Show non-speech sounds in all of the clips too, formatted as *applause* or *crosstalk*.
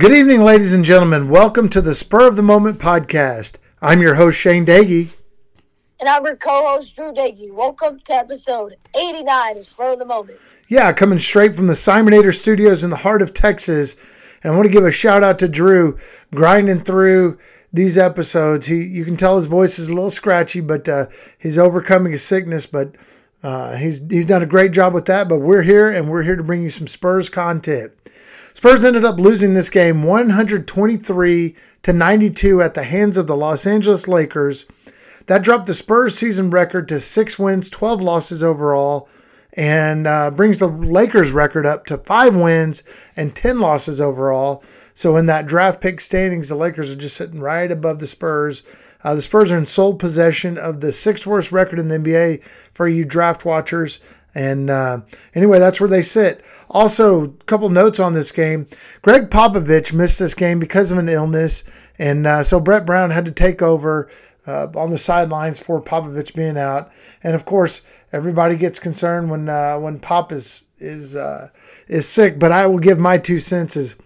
Good evening, ladies and gentlemen. Welcome to the Spur of the Moment podcast. I'm your host, Shane Dagey. And I'm your co-host, Drew Dagey. Welcome to episode 89 of Spur of the Moment. Yeah, coming straight from the Simonator Studios in the heart of Texas. And I want to give a shout out to Drew, grinding through these episodes. He, you can tell his voice is a little scratchy, but uh, he's overcoming his sickness. But uh, he's he's done a great job with that. But we're here, and we're here to bring you some Spurs content. Spurs ended up losing this game 123 to 92 at the hands of the Los Angeles Lakers. That dropped the Spurs season record to six wins, 12 losses overall, and uh, brings the Lakers record up to five wins and 10 losses overall. So in that draft pick standings, the Lakers are just sitting right above the Spurs. Uh, the Spurs are in sole possession of the sixth worst record in the NBA for you draft watchers. And uh, anyway, that's where they sit. Also, a couple notes on this game. Gregg Popovich missed this game because of an illness, and uh, so Brett Brown had to take over uh, on the sidelines for Popovich being out. And of course, everybody gets concerned when uh, when Pop is is uh, is sick. But I will give my two cents is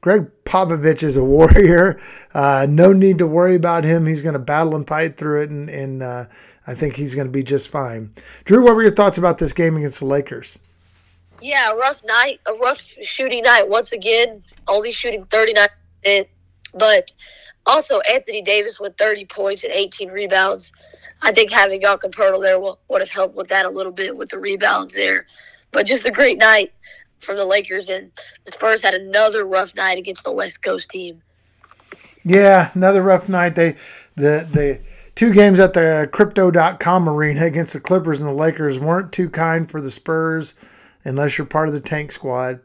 Gregg Popovich is a *laughs* warrior. Uh, no need to worry about him. He's going to battle and fight through it, and, and uh, I think he's going to be just fine. Drew, what were your thoughts about this game against the Lakers? Yeah, a rough night, a rough shooting night once again. Only shooting 39 but also Anthony Davis with 30 points and 18 rebounds. I think having Jakob Poeltl there will, would have helped with that a little bit with the rebounds there. But just a great night from the Lakers, and the Spurs had another rough night against the West Coast team. Yeah, another rough night. They the the two games at the crypto.com arena against the Clippers and the Lakers weren't too kind for the Spurs unless you're part of the tank squad.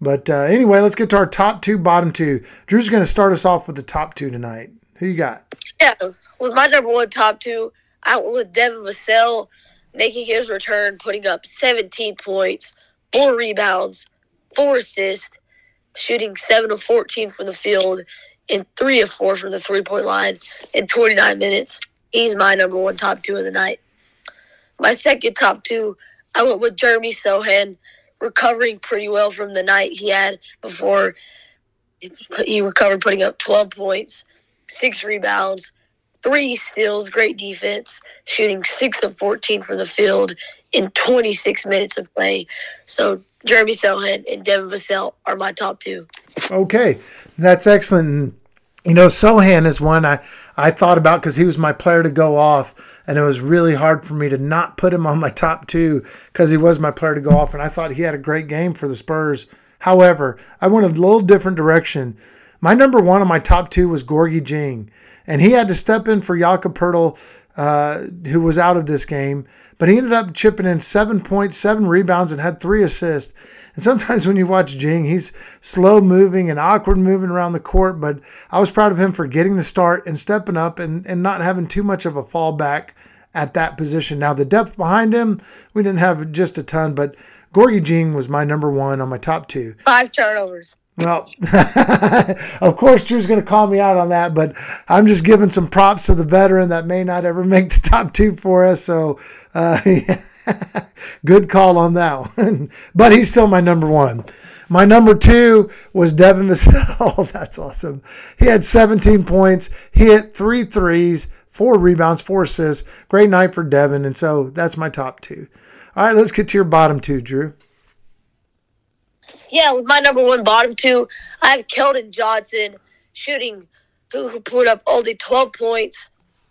But uh, anyway, let's get to our top two, bottom two. Drew's going to start us off with the top two tonight. Who you got? Yeah, with my number one top two, I went with Devin Vassell making his return, putting up 17 points, four rebounds, four assists, shooting 7 of 14 from the field, and 3 of 4 from the three point line in 29 minutes. He's my number one top two of the night. My second top two, I went with Jeremy Sochan, recovering pretty well from the night he had before he recovered, putting up 12 points, six rebounds, three steals, great defense, shooting six of 14 from the field in 26 minutes of play. So Jeremy Sochan and Devin Vassell are my top two. Okay, that's excellent. You know, Sochan is one I, I thought about because he was my player to go off, and it was really hard for me to not put him on my top two because he was my player to go off, and I thought he had a great game for the Spurs. However, I went a little different direction. My number one on my top two was Gorgui Dieng, and he had to step in for Jakob Poeltl uh, who was out of this game, but he ended up chipping in seven points, seven rebounds, and had three assists. And sometimes when you watch Dieng, he's slow moving and awkward moving around the court, but I was proud of him for getting the start and stepping up and, and not having too much of a fallback at that position. Now, the depth behind him, we didn't have just a ton, but Gorgui Dieng was my number one on my top two. Five turnovers. Well, *laughs* of course, Drew's going to call me out on that, but I'm just giving some props to the veteran that may not ever *laughs* make the top two for us. So, uh, *laughs* good call on that one. but he's still my number one. My number two was Devin Vassell. That's awesome. He had 17 points. He hit three threes, four rebounds, four assists. Great night for Devin. And so that's my top two. All right, let's get to your bottom two, Drew yeah, with my number one bottom two, I have Keldon Johnson shooting, who, who put up only 12 points,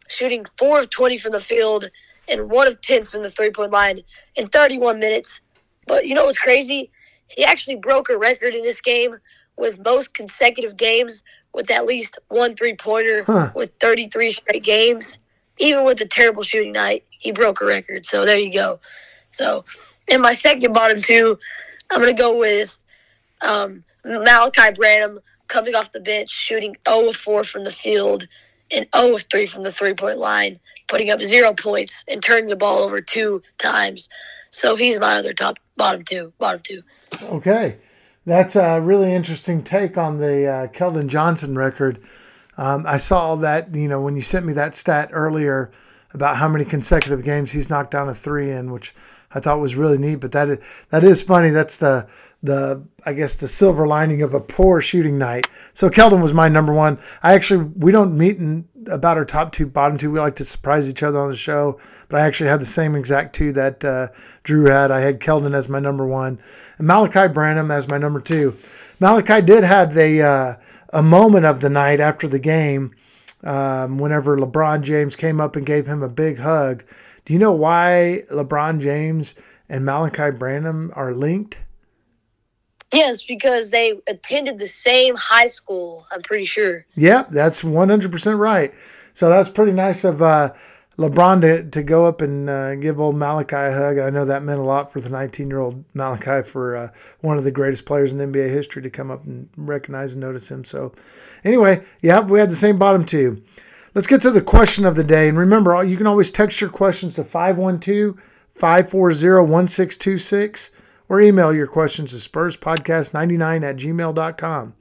shooting four of 20 from the field and one of 10 from the three point line in 31 minutes. But you know what's crazy? He actually broke a record in this game with most consecutive games with at least one three pointer huh. with 33 straight games. Even with a terrible shooting night, he broke a record. So there you go. So, in my second bottom two, I'm going to go with um, Malaki Branham coming off the bench, shooting 0 of 4 from the field and 0 of 3 from the three point line, putting up zero points and turning the ball over two times. So he's my other top, bottom two, bottom two. Okay. That's a really interesting take on the uh, Keldon Johnson record. Um, I saw that, you know, when you sent me that stat earlier about how many consecutive games he's knocked down a three in, which I thought was really neat. But that is, that is funny. That's the the I guess the silver lining of a poor shooting night. So Keldon was my number one. I actually we don't meet in about our top two, bottom two. We like to surprise each other on the show, but I actually had the same exact two that uh, Drew had. I had Keldon as my number one, and Malaki Branham as my number two. Malaki did have the uh, a moment of the night after the game. Um, whenever LeBron James came up and gave him a big hug, do you know why LeBron James and Malaki Branham are linked? Yes, because they attended the same high school, I'm pretty sure. Yep, that's 100% right. So that's pretty nice of uh, LeBron to, to go up and uh, give old Malaki a hug. I know that meant a lot for the 19 year old Malaki, for uh, one of the greatest players in NBA history to come up and recognize and notice him. So, anyway, yeah, we had the same bottom two. Let's get to the question of the day. And remember, you can always text your questions to 512 540 1626 or email your questions to spurspodcast99 at gmail.com.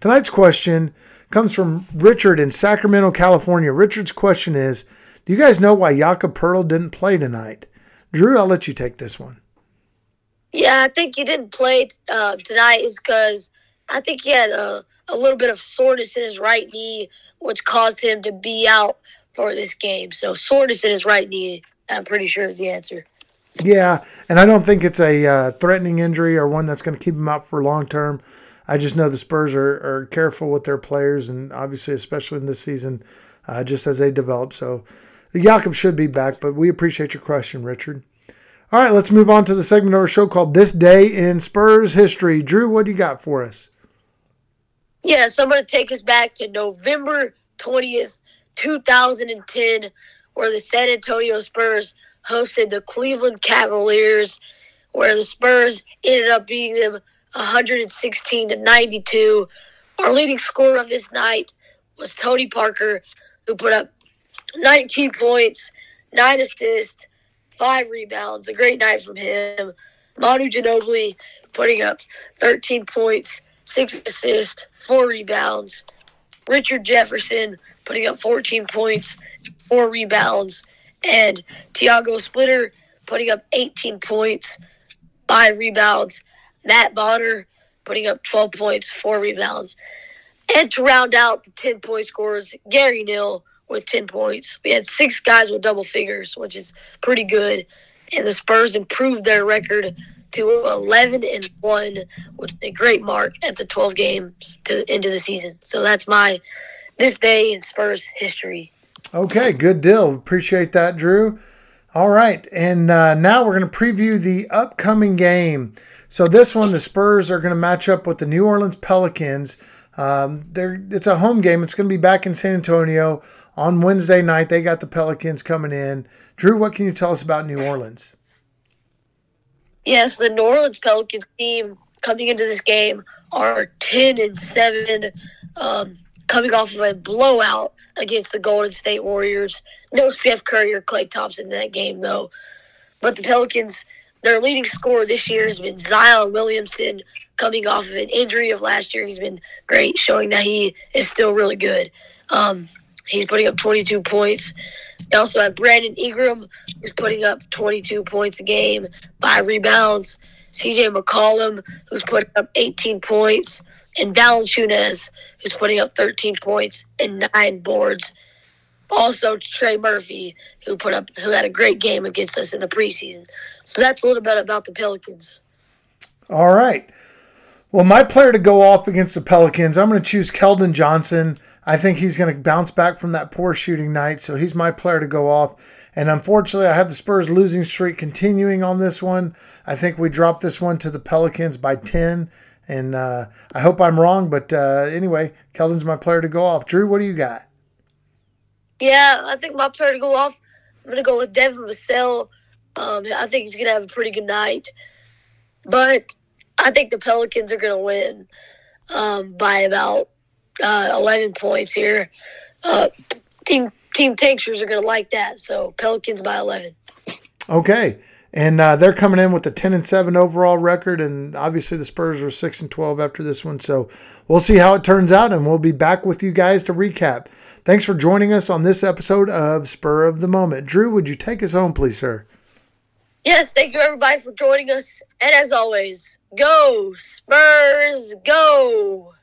Tonight's question comes from Richard in Sacramento, California. Richard's question is Do you guys know why Jakob Poeltl didn't play tonight? Drew, I'll let you take this one. Yeah, I think he didn't play uh, tonight is because I think he had a, a little bit of soreness in his right knee, which caused him to be out for this game. So, soreness in his right knee, I'm pretty sure is the answer. Yeah, and I don't think it's a uh, threatening injury or one that's going to keep him out for long term. I just know the Spurs are, are careful with their players, and obviously, especially in this season, uh, just as they develop. So, Jakob should be back, but we appreciate your question, Richard. All right, let's move on to the segment of our show called This Day in Spurs History. Drew, what do you got for us? Yeah, so I'm going to take us back to November 20th, 2010, where the San Antonio Spurs hosted the Cleveland Cavaliers, where the Spurs ended up beating them 116 to 92. Our leading scorer of this night was Tony Parker, who put up 19 points, nine assists, five rebounds. A great night from him. Manu Ginobili putting up 13 points, six assists, four rebounds. Richard Jefferson putting up 14 points, four rebounds and Tiago Splitter putting up 18 points, five rebounds. Matt Bonner putting up 12 points, four rebounds. And to round out the 10 point scores, Gary Neal with 10 points. We had six guys with double figures, which is pretty good. And the Spurs improved their record to 11 and 1, which is a great mark at the 12 games to into the season. So that's my this day in Spurs history. Okay, good deal. Appreciate that, Drew. All right, and uh, now we're going to preview the upcoming game. So this one, the Spurs are going to match up with the New Orleans Pelicans. Um, it's a home game. It's going to be back in San Antonio on Wednesday night. They got the Pelicans coming in. Drew, what can you tell us about New Orleans? Yes, the New Orleans Pelicans team coming into this game are ten and seven. Um, coming off of a blowout against the Golden State Warriors. No Steph Curry or Klay Thompson in that game, though. But the Pelicans, their leading scorer this year has been Zion Williamson, coming off of an injury of last year. He's been great, showing that he is still really good. Um, he's putting up 22 points. They also have Brandon Ingram, who's putting up 22 points a game, five rebounds. CJ McCollum, who's putting up 18 points, and Valanciunas, who's putting up 13 points and nine boards. Also, Trey Murphy, who put up, who had a great game against us in the preseason. So that's a little bit about the Pelicans. All right. Well, my player to go off against the Pelicans, I'm going to choose Keldon Johnson. I think he's going to bounce back from that poor shooting night, so he's my player to go off. And unfortunately, I have the Spurs losing streak continuing on this one. I think we dropped this one to the Pelicans by 10. And uh, I hope I'm wrong, but uh, anyway, Keldon's my player to go off. Drew, what do you got? Yeah, I think my player to go off. I'm gonna go with Devin Vassell. Um, I think he's gonna have a pretty good night, but I think the Pelicans are going to win um, by about uh, 11 points here. Uh, team Team Tanksters are going to like that. So Pelicans by 11. Okay. And uh, they're coming in with a 10 and 7 overall record. And obviously, the Spurs were 6 and 12 after this one. So we'll see how it turns out. And we'll be back with you guys to recap. Thanks for joining us on this episode of Spur of the Moment. Drew, would you take us home, please, sir? Yes, thank you everybody for joining us. And as always, go Spurs, go!